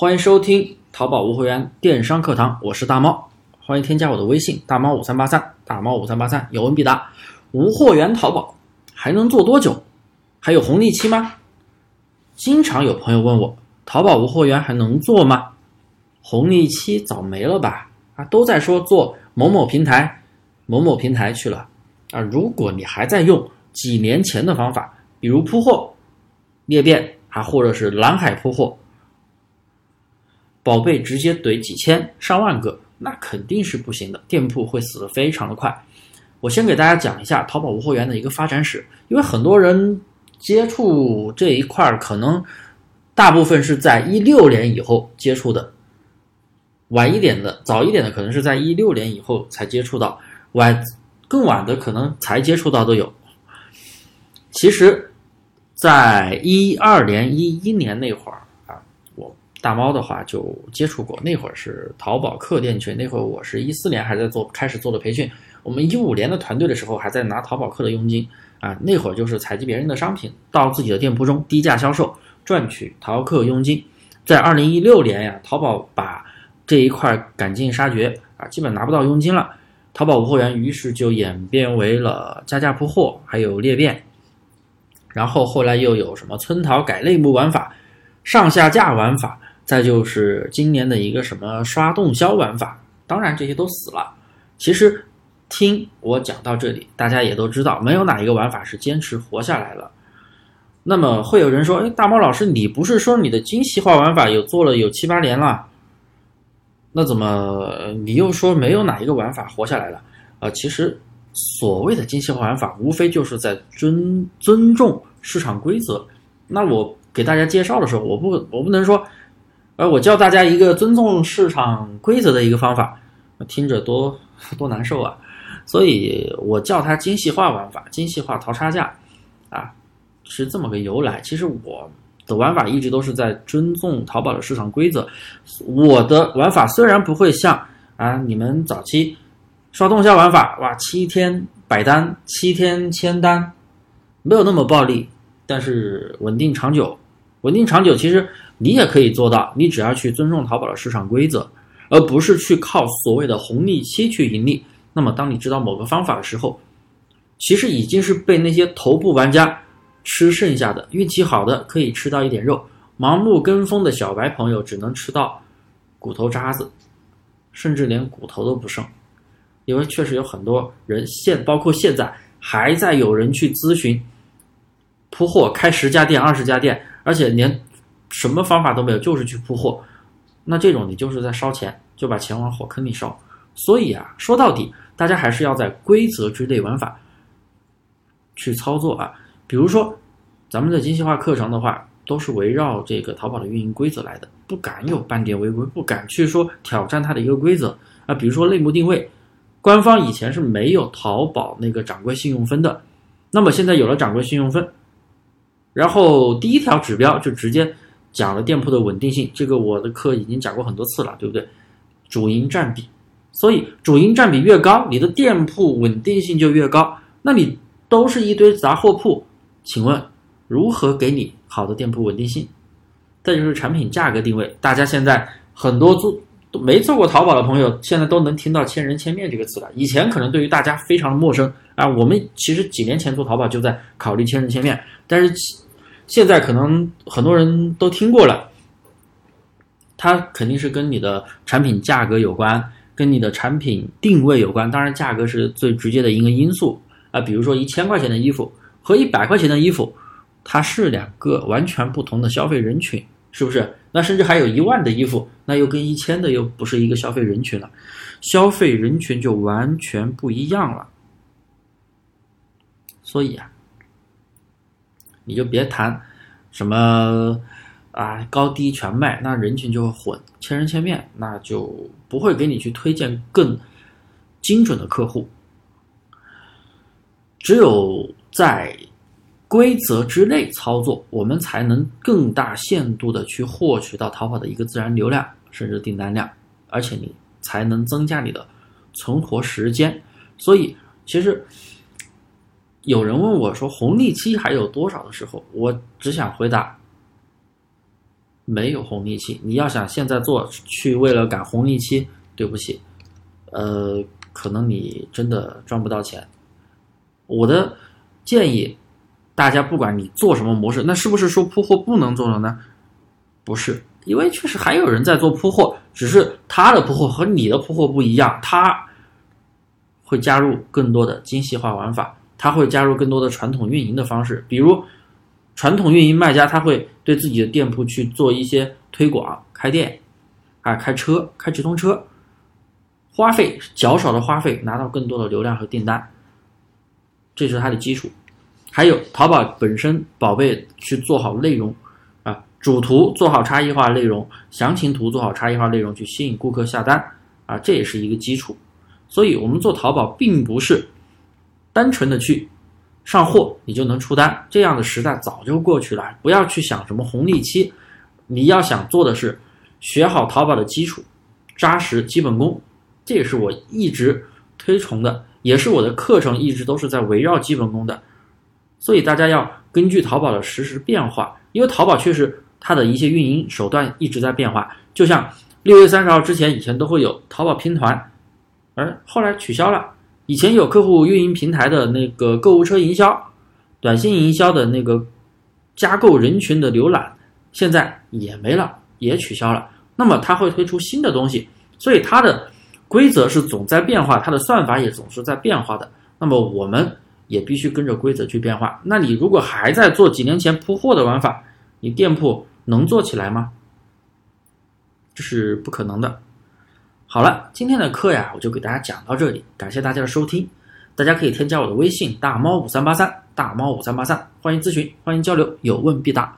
欢迎收听淘宝无货源电商课堂，我是大猫，欢迎添加我的微信大猫五三八三，大猫五三八三，有问必答。无货源淘宝还能做多久？还有红利期吗？经常有朋友问我，淘宝无货源还能做吗？红利期早没了吧？啊，都在说做某某平台、某某平台去了啊。如果你还在用几年前的方法，比如铺货、裂变啊，或者是蓝海铺货。宝贝直接怼几千上万个，那肯定是不行的，店铺会死得非常的快。我先给大家讲一下淘宝无货源的一个发展史，因为很多人接触这一块儿，可能大部分是在一六年以后接触的，晚一点的、早一点的，可能是在一六年以后才接触到，晚更晚的可能才接触到都有。其实，在一二年、一一年那会儿。大猫的话就接触过，那会儿是淘宝客店群，那会儿我是一四年还在做，开始做的培训。我们一五年的团队的时候还在拿淘宝客的佣金啊，那会儿就是采集别人的商品到自己的店铺中低价销售，赚取淘客佣金。在二零一六年呀，淘宝把这一块赶尽杀绝啊，基本拿不到佣金了。淘宝无货源于是就演变为了加价铺货，还有裂变，然后后来又有什么村淘改类目玩法、上下架玩法。再就是今年的一个什么刷动销玩法，当然这些都死了。其实听我讲到这里，大家也都知道，没有哪一个玩法是坚持活下来了。那么会有人说：“哎，大猫老师，你不是说你的精细化玩法有做了有七八年了？那怎么你又说没有哪一个玩法活下来了？”啊，其实所谓的精细化玩法，无非就是在尊尊重市场规则。那我给大家介绍的时候，我不我不能说。而我教大家一个尊重市场规则的一个方法，听着多多难受啊！所以我叫它精细化玩法，精细化淘差价，啊，是这么个由来。其实我的玩法一直都是在尊重淘宝的市场规则。我的玩法虽然不会像啊你们早期刷动销玩法，哇，七天百单，七天千单，没有那么暴力，但是稳定长久。稳定长久，其实你也可以做到。你只要去尊重淘宝的市场规则，而不是去靠所谓的红利期去盈利。那么，当你知道某个方法的时候，其实已经是被那些头部玩家吃剩下的。运气好的可以吃到一点肉，盲目跟风的小白朋友只能吃到骨头渣子，甚至连骨头都不剩。因为确实有很多人现，包括现在还在有人去咨询铺货，开十家店、二十家店。而且连什么方法都没有，就是去铺货，那这种你就是在烧钱，就把钱往火坑里烧。所以啊，说到底，大家还是要在规则之内玩法去操作啊。比如说，咱们的精细化课程的话，都是围绕这个淘宝的运营规则来的，不敢有半点违规，不敢去说挑战它的一个规则啊。比如说类目定位，官方以前是没有淘宝那个掌柜信用分的，那么现在有了掌柜信用分。然后第一条指标就直接讲了店铺的稳定性，这个我的课已经讲过很多次了，对不对？主营占比，所以主营占比越高，你的店铺稳定性就越高。那你都是一堆杂货铺，请问如何给你好的店铺稳定性？再就是产品价格定位，大家现在很多做都没做过淘宝的朋友，现在都能听到“千人千面”这个词了。以前可能对于大家非常陌生啊。我们其实几年前做淘宝就在考虑“千人千面”，但是现在可能很多人都听过了。它肯定是跟你的产品价格有关，跟你的产品定位有关。当然，价格是最直接的一个因素啊。比如说一千块钱的衣服和一百块钱的衣服，它是两个完全不同的消费人群。是不是？那甚至还有一万的衣服，那又跟一千的又不是一个消费人群了，消费人群就完全不一样了。所以啊，你就别谈什么啊高低全卖，那人群就会混，千人千面，那就不会给你去推荐更精准的客户。只有在。规则之内操作，我们才能更大限度的去获取到淘宝的一个自然流量，甚至订单量，而且你才能增加你的存活时间。所以，其实有人问我说红利期还有多少的时候，我只想回答：没有红利期。你要想现在做去为了赶红利期，对不起，呃，可能你真的赚不到钱。我的建议，大家不管你做什么模式，那是不是说铺货不能做了呢？不是，因为确实还有人在做铺货，只是他的铺货和你的铺货不一样，他会加入更多的精细化玩法，他会加入更多的传统运营的方式，比如传统运营卖家他会对自己的店铺去做一些推广、开店啊、开车、开直通车，花费较少的花费拿到更多的流量和订单。这是它的基础，还有淘宝本身宝贝去做好内容啊，主图做好差异化内容，详情图做好差异化内容去吸引顾客下单啊，这也是一个基础。所以，我们做淘宝并不是单纯的去上货你就能出单，这样的时代早就过去了。不要去想什么红利期，你要想做的是学好淘宝的基础，扎实基本功，这也是我一直推崇的。也是我的课程一直都是在围绕基本功的，所以大家要根据淘宝的实时变化，因为淘宝确实它的一些运营手段一直在变化。就像六月三十号之前，以前都会有淘宝拼团，而后来取消了。以前有客户运营平台的那个购物车营销、短信营销的那个加购人群的浏览，现在也没了，也取消了。那么它会推出新的东西，所以它的。规则是总在变化，它的算法也总是在变化的。那么我们也必须跟着规则去变化。那你如果还在做几年前铺货的玩法，你店铺能做起来吗？这是不可能的。好了，今天的课呀，我就给大家讲到这里，感谢大家的收听。大家可以添加我的微信大猫五三八三，大猫五三八三，欢迎咨询，欢迎交流，有问必答。